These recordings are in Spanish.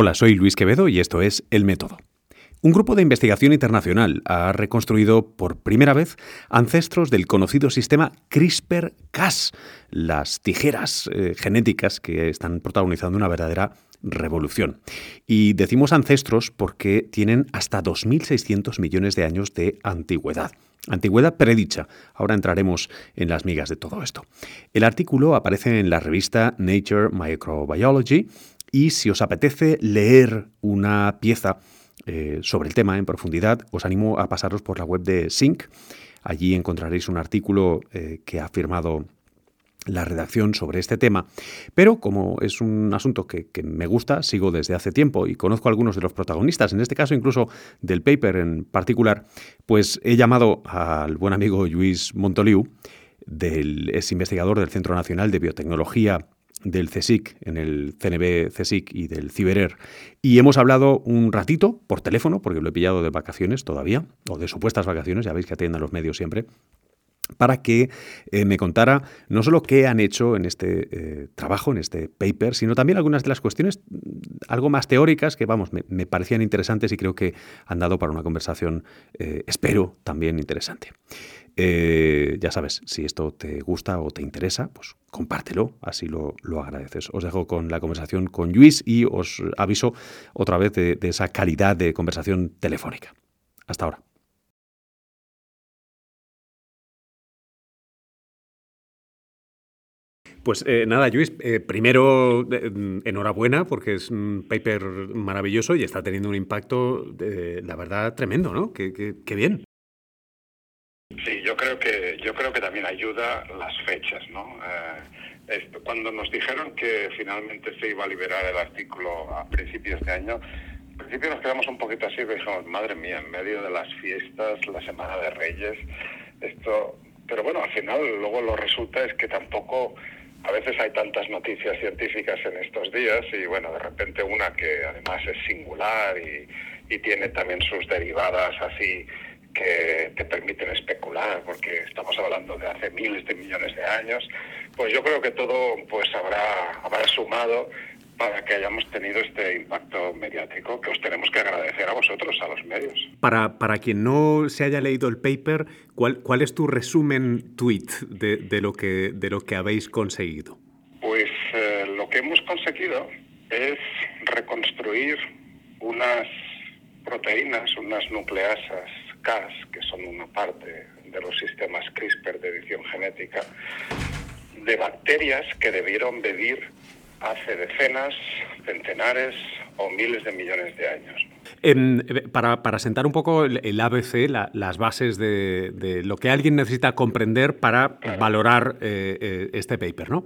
Hola, soy Luis Quevedo y esto es El Método. Un grupo de investigación internacional ha reconstruido por primera vez ancestros del conocido sistema CRISPR-Cas, las tijeras eh, genéticas que están protagonizando una verdadera revolución. Y decimos ancestros porque tienen hasta 2.600 millones de años de antigüedad. Antigüedad predicha. Ahora entraremos en las migas de todo esto. El artículo aparece en la revista Nature Microbiology y si os apetece leer una pieza eh, sobre el tema en profundidad, os animo a pasaros por la web de Sync. Allí encontraréis un artículo eh, que ha firmado la redacción sobre este tema, pero como es un asunto que, me gusta, sigo desde hace tiempo y conozco a algunos de los protagonistas, en este caso incluso del paper en particular, pues he llamado al buen amigo Luis Montoliu, del, es investigador del Centro Nacional de Biotecnología del CSIC, en el CNB CSIC y del CiberER. Y hemos hablado un ratito por teléfono, porque lo he pillado de vacaciones todavía, o de supuestas vacaciones, ya veis que atienden los medios siempre, para que eh, me contara no solo qué han hecho en este eh, trabajo, en este paper, sino también algunas de las cuestiones mm, algo más teóricas que, vamos, me, parecían interesantes y creo que han dado para una conversación, eh, espero, también interesante. Ya sabes, si esto te gusta o te interesa, pues compártelo, así lo, agradeces. Os dejo con la conversación con Luis y os aviso otra vez de esa calidad de conversación telefónica. Hasta ahora. Pues eh, nada, Luis, eh, primero enhorabuena porque es un paper maravilloso y está teniendo un impacto, la verdad, tremendo, ¿no? Qué, bien. Que yo creo que también ayuda las fechas, ¿no? Eh, cuando nos dijeron que finalmente se iba a liberar el artículo a principios de año, al principio nos quedamos un poquito así, dijimos, madre mía, en medio de las fiestas, la Semana de Reyes, esto... Pero bueno, al final luego lo resulta es que tampoco a veces hay tantas noticias científicas en estos días y bueno, de repente una que además es singular y, tiene también sus derivadas así que te permiten especular, porque estamos hablando de hace miles de millones de años, pues yo creo que todo pues habrá, habrá sumado para que hayamos tenido este impacto mediático que os tenemos que agradecer a vosotros, a los medios. Para, para quien no se haya leído el paper, ¿cuál, cuál es tu resumen tweet de, de, lo que, de lo que habéis conseguido? Pues eh, lo que hemos conseguido es reconstruir unas proteínas, unas nucleasas Que son una parte de los sistemas CRISPR de edición genética, de bacterias que debieron vivir hace decenas, centenares o miles de millones de años. Eh, para, para, sentar un poco el, ABC, las bases de, lo que alguien necesita comprender para valorar eh, eh, este paper. ¿no?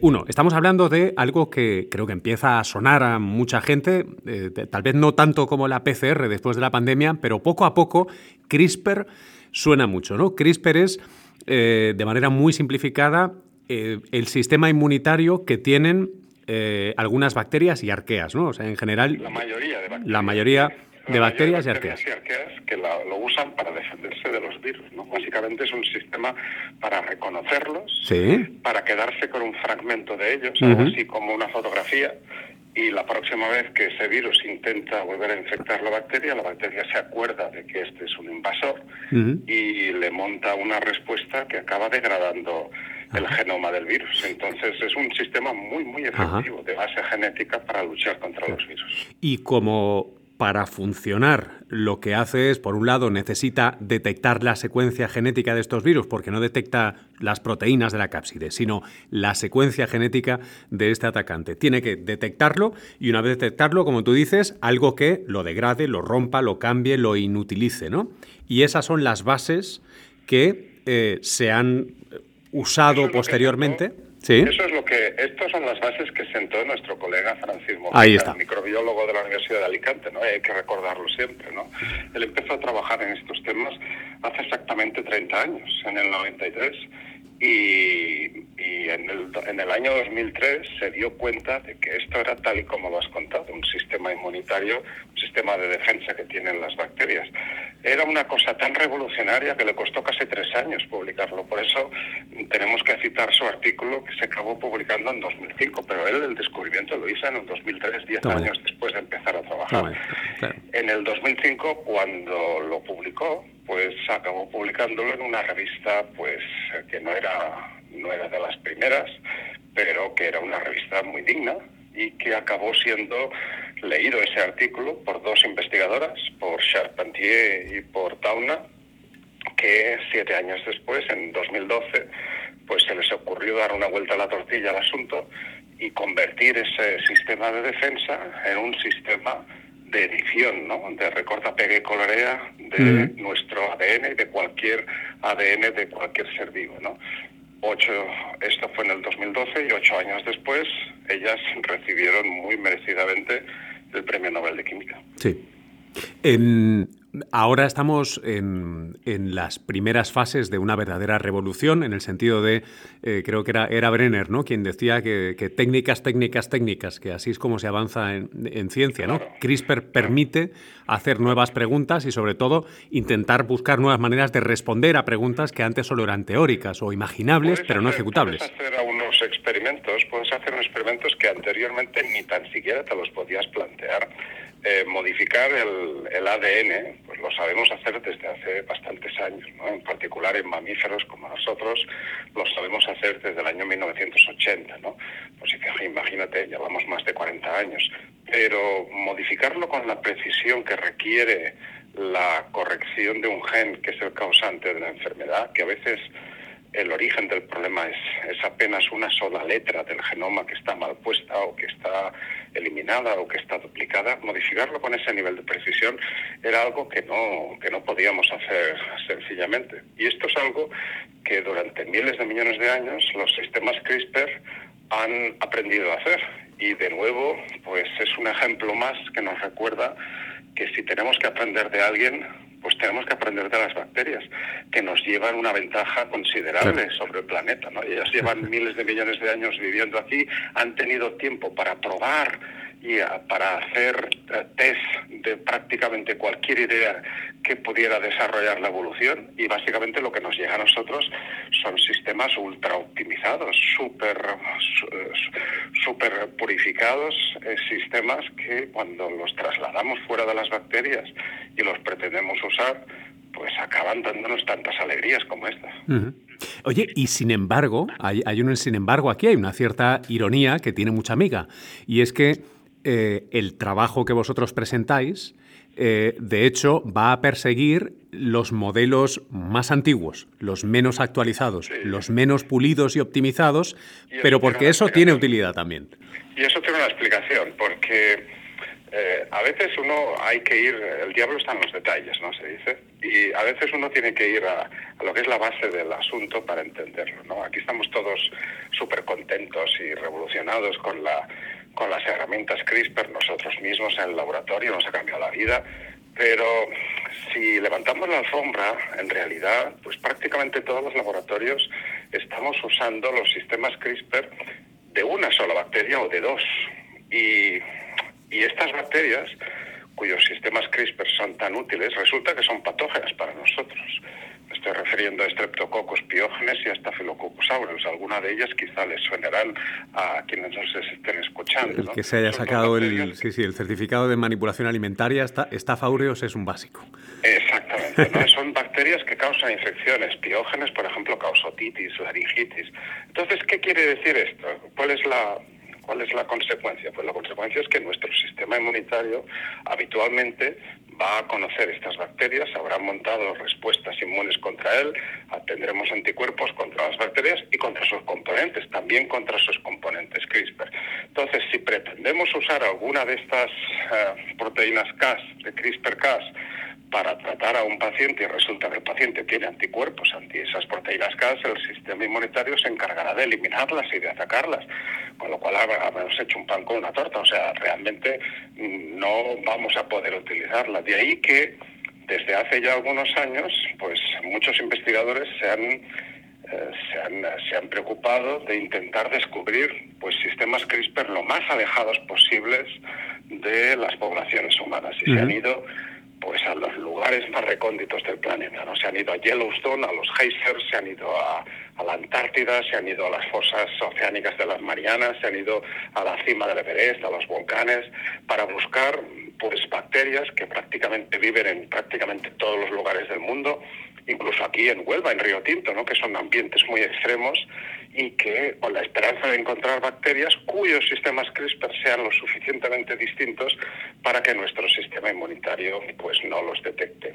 uno, estamos hablando de algo que creo que empieza a sonar a mucha gente, tal vez no tanto como la PCR después de la pandemia, pero poco a poco CRISPR suena mucho. ¿no? CRISPR es, de manera muy simplificada, eh, el sistema inmunitario que tienen eh, algunas bacterias y arqueas, ¿no? O sea, en general... La mayoría de bacterias. La mayoría de bacterias, y arqueas. Y arqueas que lo usan para defenderse de los virus, ¿no? Básicamente es un sistema para reconocerlos, para quedarse con un fragmento de ellos, así como una fotografía, y la próxima vez que ese virus intenta volver a infectar la bacteria, la bacteria se acuerda de que este es un invasor y le monta una respuesta que acaba degradando el genoma del virus. Entonces es un sistema muy, muy efectivo de base genética para luchar contra los virus. Y como para funcionar lo que hace es, por un lado, necesita detectar la secuencia genética de estos virus, porque no detecta las proteínas de la cápside, sino la secuencia genética de este atacante. Tiene que detectarlo y una vez detectarlo, como tú dices, algo que lo degrade, lo rompa, lo cambie, lo inutilice, ¿no? Y esas son las bases que eh, se han usado posteriormente. ¿Sí? Eso es lo que, estas son las bases que sentó nuestro colega Francisco Mojica, microbiólogo de la Universidad de Alicante, ¿no? Hay que recordarlo siempre, ¿no? Él empezó a trabajar en estos temas hace exactamente 30 años, en el 93, y, y en el, en el año 2003 se dio cuenta de que esto era tal y como lo has contado, un sistema inmunitario, un sistema de defensa que tienen las bacterias. Era una cosa tan revolucionaria que le costó casi tres años publicarlo. Por eso tenemos que citar su artículo que se acabó publicando en 2005, pero él el descubrimiento lo hizo en el 2003, diez años después de empezar a trabajar. En el 2005, cuando lo publicó, pues acabó publicándolo en una revista pues que no era no era de las primeras, pero que era una revista muy digna y que acabó siendo leído ese artículo por dos investigadoras, por Charpentier y por Tauna, que siete años después, en 2012, pues se les ocurrió dar una vuelta a la tortilla al asunto y convertir ese sistema de defensa en un sistema de edición, ¿no? de recorta, pegue y colorea de nuestro ADN y de cualquier ADN de cualquier ser vivo. ¿no? Ocho, esto fue en el 2012 y ocho años después ellas recibieron muy merecidamente el Premio Nobel de Química. Sí. Ahora estamos en, las primeras fases de una verdadera revolución, en el sentido de, eh, creo que era, era Brenner, ¿no? Quien decía que, técnicas, técnicas, técnicas, que así es como se avanza en, ciencia, ¿no? CRISPR permite hacer nuevas preguntas y, sobre todo, intentar buscar nuevas maneras de responder a preguntas que antes solo eran teóricas o imaginables, pero no ejecutables. Puedes hacer unos experimentos, puedes hacer experimentos que anteriormente ni tan siquiera te los podías plantear. Eh, modificar el, el, ADN, pues lo sabemos hacer desde hace bastantes años, ¿no? en particular en mamíferos como nosotros lo sabemos hacer desde el año 1980, ¿no? Pues imagínate, llevamos más de 40 años, pero modificarlo con la precisión que requiere la corrección de un gen que es el causante de la enfermedad, que a veces el origen del problema es, es, apenas una sola letra del genoma que está mal puesta o que está eliminada o que está duplicada, modificarlo con ese nivel de precisión era algo que no, que no podíamos hacer sencillamente. Y esto es algo que durante miles de millones de años los sistemas CRISPR han aprendido a hacer. Y de nuevo, pues es un ejemplo más que nos recuerda que si tenemos que aprender de alguien, pues tenemos que aprender de las bacterias, que nos llevan una ventaja considerable sobre el planeta. ¿no? Ellas llevan miles de millones de años viviendo aquí, han tenido tiempo para probar y para hacer eh, test de prácticamente cualquier idea que pudiera desarrollar la evolución y básicamente lo que nos llega a nosotros son sistemas ultra optimizados, súper super purificados, eh, sistemas que cuando los trasladamos fuera de las bacterias y los pretendemos usar, pues acaban dándonos tantas alegrías como esta. Oye, y sin embargo, hay, hay un sin embargo aquí, hay una cierta ironía que tiene mucha amiga, y es que eh, el trabajo que vosotros presentáis, eh, de hecho, va a perseguir los modelos más antiguos, los menos actualizados, los menos pulidos y optimizados, pero porque eso tiene utilidad también. Y eso tiene una explicación, porque eh, a veces uno hay que ir, el diablo está en los detalles, ¿no? Se dice, y a veces uno tiene que ir a, a lo que es la base del asunto para entenderlo, ¿no? Aquí estamos todos súper contentos y revolucionados con la con las herramientas CRISPR nosotros mismos en el laboratorio, nos ha cambiado la vida, pero si levantamos la alfombra, en realidad, pues prácticamente todos los laboratorios estamos usando los sistemas CRISPR de una sola bacteria o de dos. Y, y estas bacterias, cuyos sistemas CRISPR son tan útiles, resulta que son patógenas para nosotros estoy refiriendo a Streptococcus piógenes y a Staphylococcus aureus. Alguna de ellas quizá les suenarán a quienes nos estén escuchando. El que se haya sacado el, sí, sí, el certificado de manipulación alimentaria, Staph aureus es un básico. Exactamente. Son bacterias que causan infecciones. Piógenes, por ejemplo, causotitis, laringitis. Entonces, ¿qué quiere decir esto? ¿Cuál es la, ¿Cuál es la consecuencia? Pues la consecuencia es que nuestro sistema inmunitario habitualmente va a conocer estas bacterias, habrá montado respuestas inmunes contra él, tendremos anticuerpos contra las bacterias y contra sus componentes, también contra sus componentes CRISPR. Entonces, si pretendemos usar alguna de estas eh, proteínas Cas, de CRISPR-Cas, para tratar a un paciente y resulta que el paciente tiene anticuerpos anti esas proteínas Cas, el sistema inmunitario se encargará de eliminarlas y de atacarlas, con lo cual habremos hecho un pan con una torta, o sea, realmente mm, no vamos a poder utilizarla. De ahí que desde hace ya algunos años, pues muchos investigadores se han eh, se, han, se, han, preocupado de intentar descubrir pues sistemas CRISPR lo más alejados posibles de las poblaciones humanas y se han ido más recónditos del planeta, ¿no? Se han ido a Yellowstone, a los geysers, se han ido a, a, la Antártida, se han ido a las fosas oceánicas de las Marianas, se han ido a la cima del Everest, a los volcanes, para buscar pues bacterias que prácticamente viven en prácticamente todos los lugares del mundo incluso aquí en Huelva, en Río Tinto, ¿no? que son ambientes muy extremos y que con la esperanza de encontrar bacterias cuyos sistemas CRISPR sean lo suficientemente distintos para que nuestro sistema inmunitario pues no los detecte.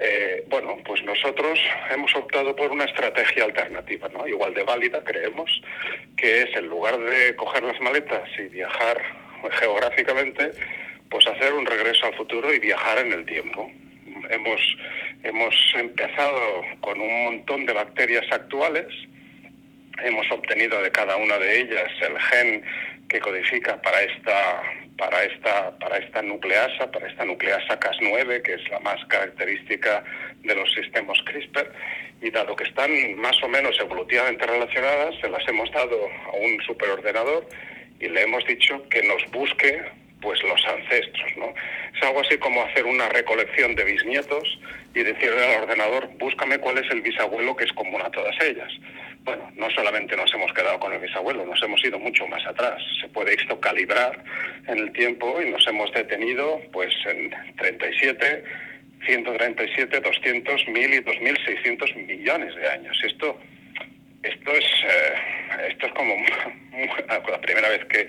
Eh, bueno, pues nosotros hemos optado por una estrategia alternativa, ¿no? igual de válida, creemos, que es en lugar de coger las maletas y viajar geográficamente, pues hacer un regreso al futuro y viajar en el tiempo hemos, hemos empezado con un montón de bacterias actuales, hemos obtenido de cada una de ellas el gen que codifica para esta para esta para esta nucleasa, para esta nucleasa Cas9, que es la más característica de los sistemas CRISPR, y dado que están más o menos evolutivamente relacionadas, se las hemos dado a un superordenador y le hemos dicho que nos busque pues los ancestros, ¿no? Es algo así como hacer una recolección de bisnietos y decirle al ordenador, búscame cuál es el bisabuelo que es común a todas ellas. Bueno, no solamente nos hemos quedado con el bisabuelo, nos hemos ido mucho más atrás. Se puede esto calibrar en el tiempo y nos hemos detenido pues en 37, 137, 200, 1000 y 2600 millones de años. Esto esto es, eh, esto es como la primera vez que,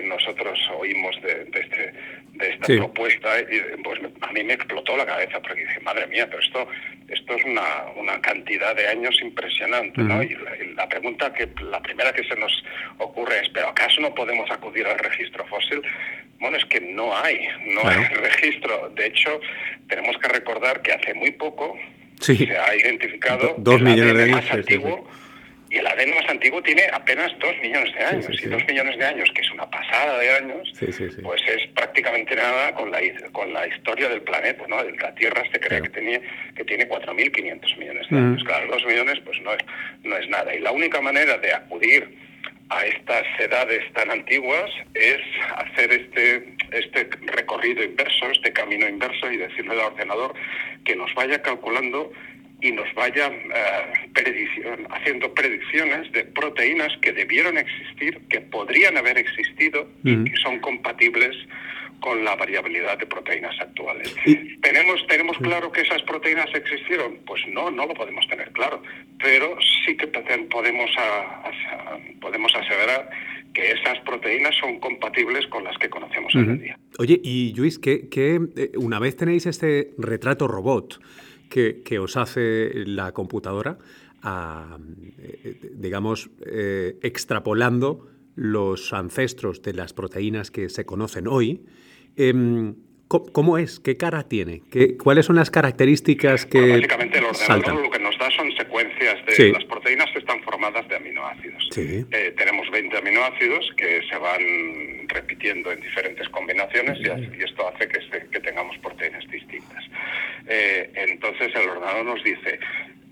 que nosotros oímos de, este, de esta propuesta, y pues a mí me explotó la cabeza porque dije, madre mía, pero esto, esto es una, una cantidad de años impresionante, ¿no? Y la, pregunta que, la primera que se nos ocurre es, ¿pero acaso no podemos acudir al registro fósil? Bueno, es que no hay, no hay registro. De hecho, tenemos que recordar que hace muy poco se ha identificado dos millones de años más antiguo y el ADN más antiguo tiene apenas dos millones de años. y dos millones de años, que es una pasada de años, pues es prácticamente nada con la, con la historia del planeta. ¿no? La Tierra se cree que, tenía, que tiene 4.500 millones de años. Claro, dos millones pues no es, no es nada. Y la única manera de acudir a estas edades tan antiguas es hacer este, este recorrido inverso, este camino inverso y decirle al ordenador que nos vaya calculando y nos vaya eh, haciendo predicciones de proteínas que debieron existir, que podrían haber existido y que son compatibles con la variabilidad de proteínas actuales. ¿Tenemos, ¿Tenemos claro que esas proteínas existieron? Pues no, no lo podemos tener claro, pero sí que podemos, podemos aseverar que esas proteínas son compatibles con las que conocemos hoy en día. Oye, y Luis, que, que eh, una vez tenéis este retrato robot, que, os hace la computadora, eh, digamos, eh, extrapolando los ancestros de las proteínas que se conocen hoy. Em, ¿Cómo es? ¿Qué cara tiene? ¿Qué, ¿Cuáles son las características que básicamente el ordenador lo que nos da son secuencias de las proteínas que están formadas de aminoácidos. Eh, tenemos 20 aminoácidos que se van repitiendo en diferentes combinaciones y, esto hace que, que, tengamos proteínas distintas. Eh, entonces el ordenador nos dice,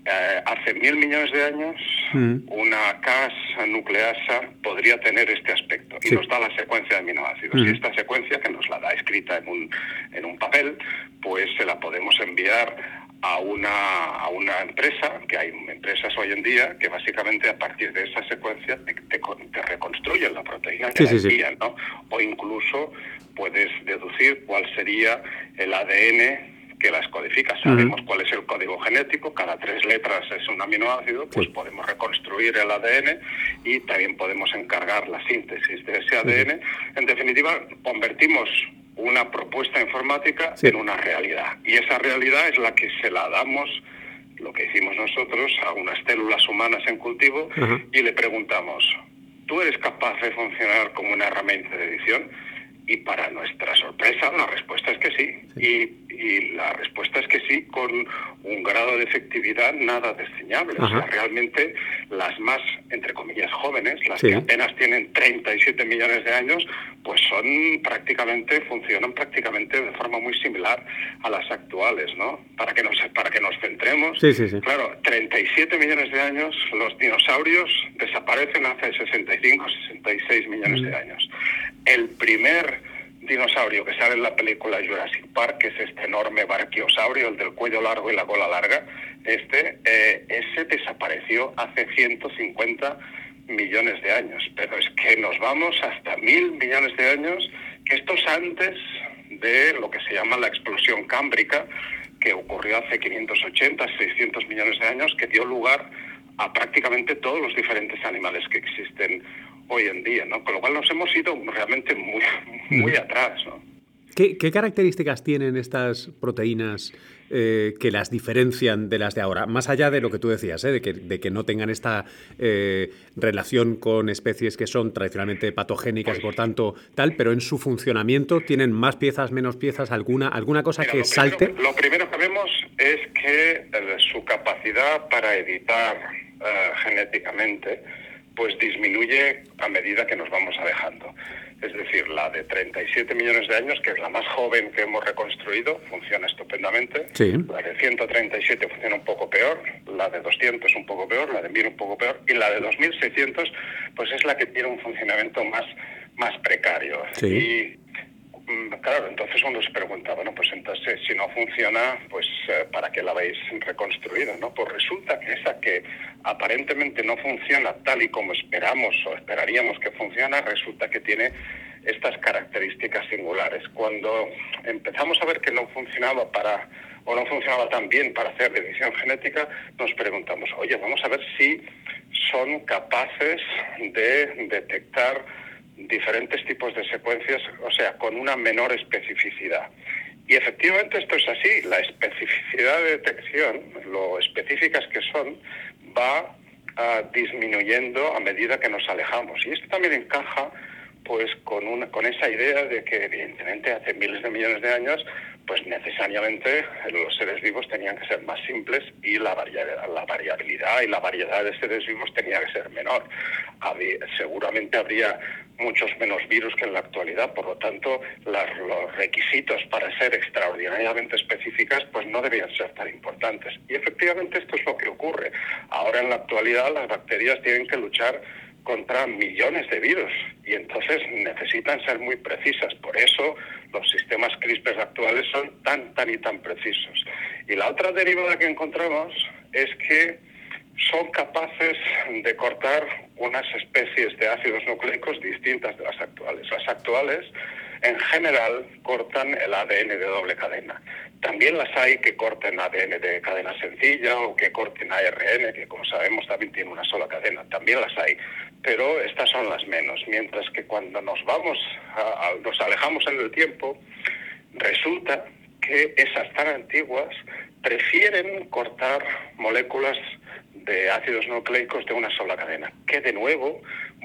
eh, hace mil millones de años mm. una casa nucleasa podría tener este aspecto y nos da la secuencia de aminoácidos. Y mm. esta secuencia, que nos la da escrita en un, en un papel, pues se la podemos enviar a una, a una empresa, que hay empresas hoy en día que básicamente a partir de esa secuencia te, te, reconstruyen la proteína que envían, ¿no? O incluso puedes deducir cuál sería el ADN que las codifica. Sabemos cuál es el código genético, cada tres letras es un aminoácido, pues podemos reconstruir el ADN y también podemos encargar la síntesis de ese ADN. En definitiva, convertimos una propuesta informática en una realidad. Y esa realidad es la que se la damos lo que hicimos nosotros a unas células humanas en cultivo y le preguntamos, ¿tú eres capaz de funcionar como una herramienta de edición? Y para nuestra sorpresa, la respuesta es que sí. Y, la respuesta es que sí, con un grado de efectividad nada desdeñable. O sea, realmente las más, entre comillas, jóvenes, las que apenas tienen 37 millones de años, pues son prácticamente, funcionan prácticamente de forma muy similar a las actuales, ¿no? Para que nos, para que nos centremos. claro, 37 millones de años, los dinosaurios desaparecen hace 65, 66 millones de años. El primer dinosaurio que sale en la película Jurassic Park, que es este enorme barquiosaurio, el del cuello largo y la cola larga, este, eh, ese desapareció hace 150 millones de años. Pero es que nos vamos hasta mil millones de años, que esto es antes de lo que se llama la explosión cámbrica, que ocurrió hace 580, 600 millones de años, que dio lugar a prácticamente todos los diferentes animales que existen hoy en día, ¿no? Con lo cual nos hemos ido realmente muy, muy atrás, ¿no? ¿Qué, características tienen estas proteínas eh, que las diferencian de las de ahora? Más allá de lo que tú decías, ¿eh? de, que, de, que, no tengan esta eh, relación con especies que son tradicionalmente patogénicas y por tanto tal, pero en su funcionamiento tienen más piezas, menos piezas, alguna, alguna cosa que salte. lo primero que vemos es que su capacidad para editar genéticamente pues disminuye a medida que nos vamos alejando. Es decir, la de 37 millones de años, que es la más joven que hemos reconstruido, funciona estupendamente. La de 137 funciona un poco peor, la de 200 un poco peor, la de 1000 un poco peor, y la de 2600 pues es la que tiene un funcionamiento más, más precario. Y Mm, claro, entonces uno se pregunta, bueno, pues entonces si no funciona, pues eh, ¿para qué la habéis reconstruido? ¿no? Pues resulta que esa que aparentemente no funciona tal y como esperamos o esperaríamos que funciona, resulta que tiene estas características singulares. Cuando empezamos a ver que no funcionaba para o no funcionaba tan bien para hacer edición genética, nos preguntamos, oye, vamos a ver si son capaces de detectar diferentes tipos de secuencias, o sea, con una menor especificidad. Y efectivamente esto es así, la especificidad de detección, lo específicas que son, va ah, disminuyendo a medida que nos alejamos. Y esto también encaja pues con una con esa idea de que evidentemente hace miles de millones de años pues necesariamente los seres vivos tenían que ser más simples y la variabilidad, la variabilidad y la variedad de seres vivos tenía que ser menor. seguramente habría muchos menos virus que en la actualidad, por lo tanto los requisitos para ser extraordinariamente específicas pues no debían ser tan importantes. Y efectivamente esto es lo que ocurre. Ahora en la actualidad las bacterias tienen que luchar contra millones de virus y entonces necesitan ser muy precisas. Por eso los sistemas CRISPR actuales son tan, tan y tan precisos. Y la otra derivada que encontramos es que son capaces de cortar unas especies de ácidos nucleicos distintas de las actuales. Las actuales en general cortan el ADN de doble cadena. También las hay que corten ADN de cadena sencilla o que corten ARN, que como sabemos también tiene una sola cadena. También las hay, pero estas son las menos. Mientras que cuando nos vamos, nos alejamos en el tiempo, resulta que esas tan antiguas prefieren cortar moléculas de ácidos nucleicos de una sola cadena, que de nuevo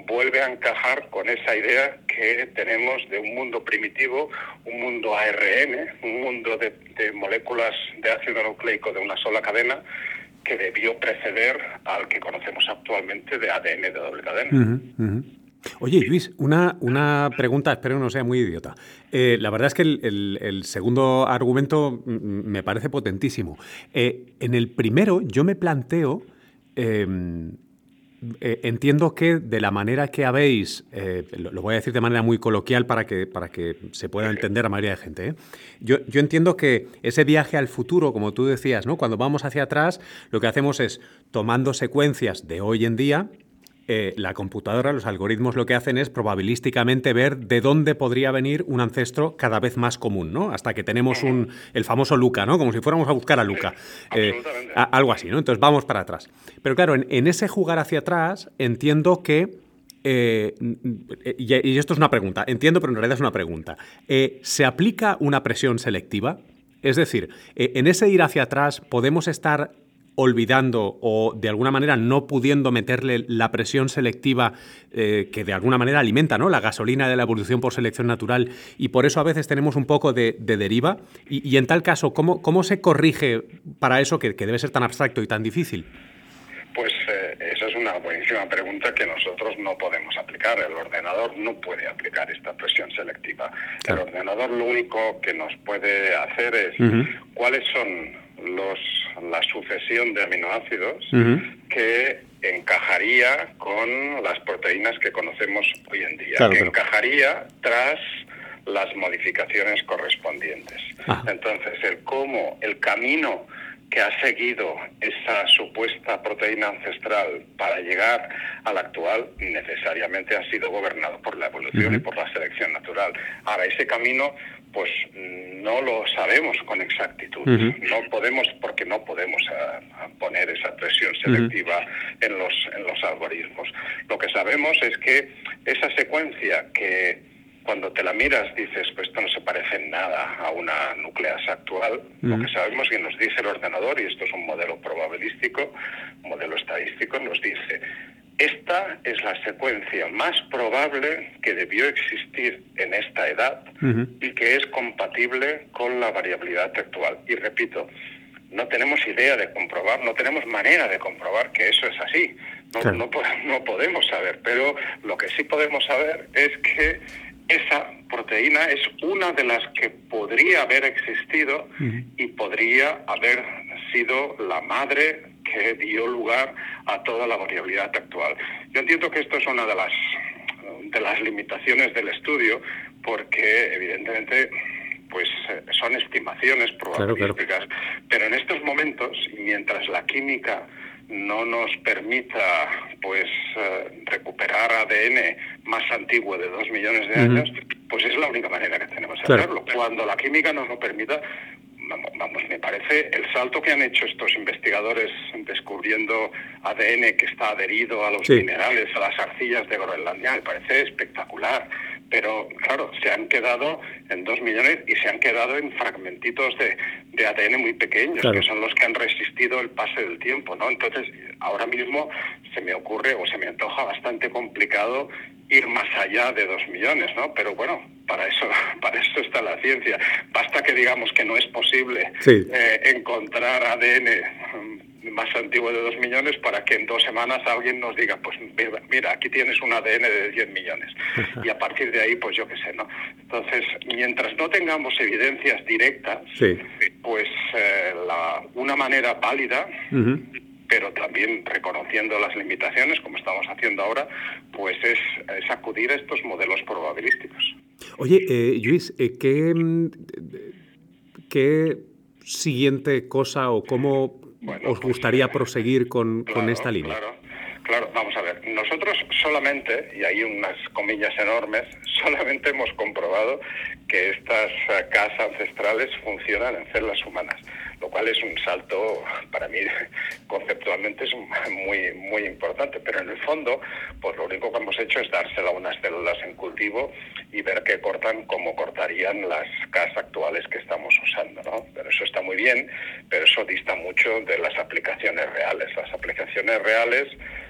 vuelve a encajar con esa idea que tenemos de un mundo primitivo, un mundo ARN, un mundo de, moléculas de ácido nucleico de una sola cadena, que debió preceder al que conocemos actualmente de ADN de doble cadena. Oye, Luis, una, una pregunta, espero no sea muy idiota. Eh, la verdad es que el, segundo argumento me parece potentísimo. Eh, en el primero, yo me planteo Em, eh, entiendo que de la manera que habéis, eh, lo, voy a decir de manera muy coloquial para que, para que se pueda entender a mayoría de gente, ¿eh? yo, yo, entiendo que ese viaje al futuro, como tú decías, ¿no? cuando vamos hacia atrás, lo que hacemos es tomando secuencias de hoy en día, eh, la computadora, los algoritmos lo que hacen es probabilísticamente ver de dónde podría venir un ancestro cada vez más común, ¿no? Hasta que tenemos un, el famoso Luca, ¿no? Como si fuéramos a buscar a Luca. Eh, algo así, ¿no? Entonces vamos para atrás. Pero claro, en, ese jugar hacia atrás entiendo que... Eh, y, esto es una pregunta, entiendo, pero en realidad es una pregunta. ¿Se aplica una presión selectiva? Es decir, en ese ir hacia atrás podemos estar olvidando o de alguna manera no pudiendo meterle la presión selectiva eh, que de alguna manera alimenta ¿no? la gasolina de la evolución por selección natural y por eso a veces tenemos un poco de, deriva. Y, en tal caso, ¿cómo, ¿cómo se corrige para eso que, debe ser tan abstracto y tan difícil? Pues eh, esa es una buenísima pregunta que nosotros no podemos aplicar. El ordenador no puede aplicar esta presión selectiva. El ordenador lo único que nos puede hacer es cuáles son los, la sucesión de aminoácidos que encajaría con las proteínas que conocemos hoy en día, que encajaría tras las modificaciones correspondientes. Ah. Entonces, el cómo, el camino que ha seguido esa supuesta proteína ancestral para llegar a la actual necesariamente ha sido gobernado por la evolución y por la selección natural. Ahora, ese camino pues no lo sabemos con exactitud. No podemos, porque no podemos ah, ah, poner esa presión selectiva en, los, en los algoritmos. Lo que sabemos es que esa secuencia que cuando te la miras dices, pues esto no se parece en nada a una nucleasa actual. Lo que sabemos y nos dice el ordenador, y esto es un modelo probabilístico, un modelo estadístico, nos dice, esta es la secuencia más probable que debió existir en esta edad y que es compatible con la variabilidad actual. Y repito, no tenemos idea de comprobar, no tenemos manera de comprobar que eso es así. No, no, podemos saber, pero lo que sí podemos saber es que esa proteína es una de las que podría haber existido y podría haber sido la madre que dio lugar a toda la variabilidad actual. Yo entiendo que esto es una de las de las limitaciones del estudio porque evidentemente pues eh, son estimaciones probabilísticas, pero en estos momentos mientras la química no nos permita pues eh, recuperar ADN más antiguo de dos millones de años, pues es la única manera que tenemos de hacerlo. Cuando la química nos lo permita, vamos, me parece el salto que han hecho estos investigadores descubriendo ADN que está adherido a los minerales, a las arcillas de Groenlandia, me parece espectacular. Pero claro, se han quedado en dos millones y se han quedado en fragmentitos de, de ADN muy pequeños, que son los que han resistido el pase del tiempo, ¿no? Entonces, ahora mismo se me ocurre o se me antoja bastante complicado ir más allá de dos millones, ¿no? Pero bueno, para eso, para eso está la ciencia. Basta que digamos que no es posible eh, encontrar ADN mm, más antiguo de dos millones para que en dos semanas alguien nos diga, pues mira, aquí tienes un ADN de 10 millones. Y a partir de ahí, pues yo qué sé, ¿no? Entonces, mientras no tengamos evidencias directas, pues eh, la, una manera válida pero también reconociendo las limitaciones, como estamos haciendo ahora, pues es, acudir a estos modelos probabilísticos. Oye, eh, Luis, eh, ¿qué, ¿qué siguiente cosa o cómo os pues, gustaría proseguir con, con esta línea? Claro, claro, vamos a ver. Nosotros solamente, y hay unas comillas enormes, solamente hemos comprobado que estas casas ancestrales funcionan en células humanas lo cual es un salto para mí conceptualmente es muy muy importante pero en el fondo pues lo único que hemos hecho es dársela a unas células en cultivo y ver que cortan como cortarían las casas actuales que estamos usando no pero eso está muy bien pero eso dista mucho de las aplicaciones reales. Las aplicaciones reales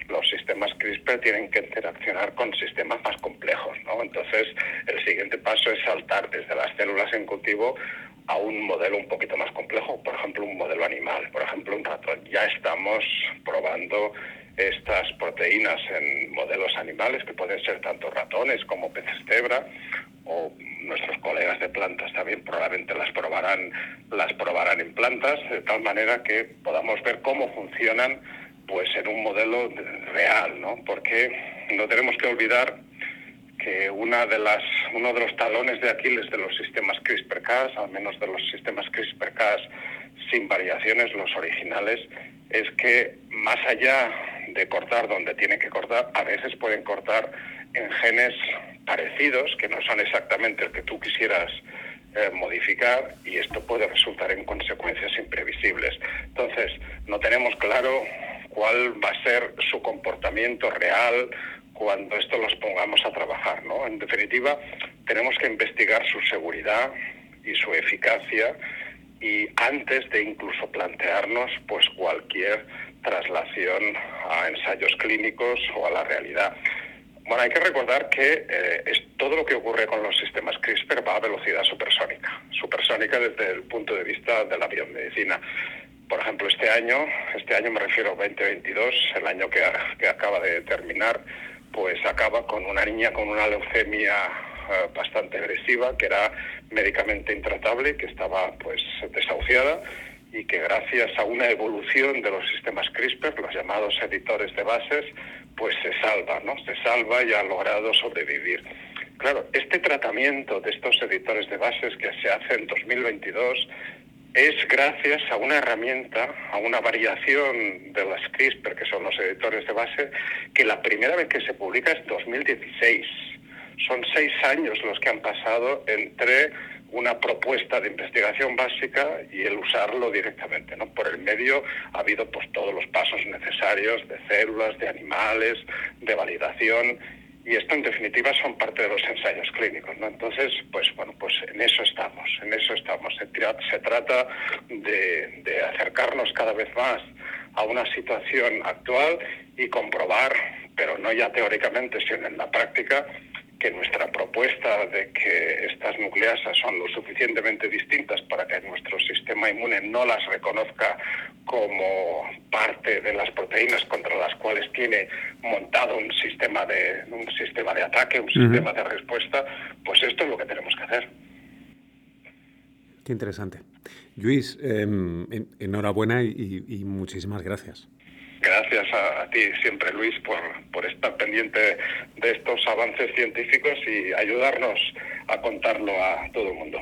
los sistemas CRISPR tienen que interaccionar con sistemas más complejos no entonces el siguiente paso es saltar desde las células en cultivo a un modelo un poquito más complejo, por ejemplo, un modelo animal, por ejemplo, un ratón. Ya estamos probando estas proteínas en modelos animales que pueden ser tanto ratones como peces cebra o nuestros colegas de plantas también probablemente las probarán las probarán en plantas de tal manera que podamos ver cómo funcionan pues en un modelo real, ¿no? Porque no tenemos que olvidar que una de las, uno de los talones de Aquiles de los sistemas CRISPR-Cas, al menos de los sistemas CRISPR-Cas sin variaciones, los originales, es que más allá de cortar donde tiene que cortar, a veces pueden cortar en genes parecidos, que no son exactamente el que tú quisieras eh, modificar, y esto puede resultar en consecuencias imprevisibles. Entonces, no tenemos claro cuál va a ser su comportamiento real, cuando esto los pongamos a trabajar. ¿no? En definitiva, tenemos que investigar su seguridad y su eficacia y antes de incluso plantearnos pues cualquier traslación a ensayos clínicos o a la realidad. Bueno, hay que recordar que eh, es, todo lo que ocurre con los sistemas CRISPR va a velocidad supersónica, supersónica desde el punto de vista de la biomedicina. Por ejemplo, este año, este año me refiero a 2022, el año que, que acaba de terminar, pues acaba con una niña con una leucemia eh, bastante agresiva, que era médicamente intratable, que estaba pues desahuciada y que gracias a una evolución de los sistemas CRISPR, los llamados editores de bases, pues se salva, ¿no? Se salva y ha logrado sobrevivir. Claro, este tratamiento de estos editores de bases que se hace en 2022 es gracias a una herramienta, a una variación de las CRISPR, que son los editores de base, que la primera vez que se publica es 2016. Son seis años los que han pasado entre una propuesta de investigación básica y el usarlo directamente. ¿no? Por el medio ha habido pues, todos los pasos necesarios de células, de animales, de validación y esto en definitiva son parte de los ensayos clínicos, ¿no? Entonces, pues bueno, pues en eso estamos, en eso estamos. Se, trata de, acercarnos cada vez más a una situación actual y comprobar, pero no ya teóricamente, sino en la práctica, que nuestra propuesta de que estas nucleasas son lo suficientemente distintas para que nuestro sistema inmune no las reconozca como parte de las proteínas contra las cuales tiene montado un sistema de un sistema de ataque, un sistema de respuesta, pues esto es lo que tenemos que hacer. Qué interesante. Luis, em, enhorabuena y muchísimas gracias. Gracias a, ti siempre, Luis, por, por estar pendiente de estos avances científicos y ayudarnos a contarlo a todo el mundo.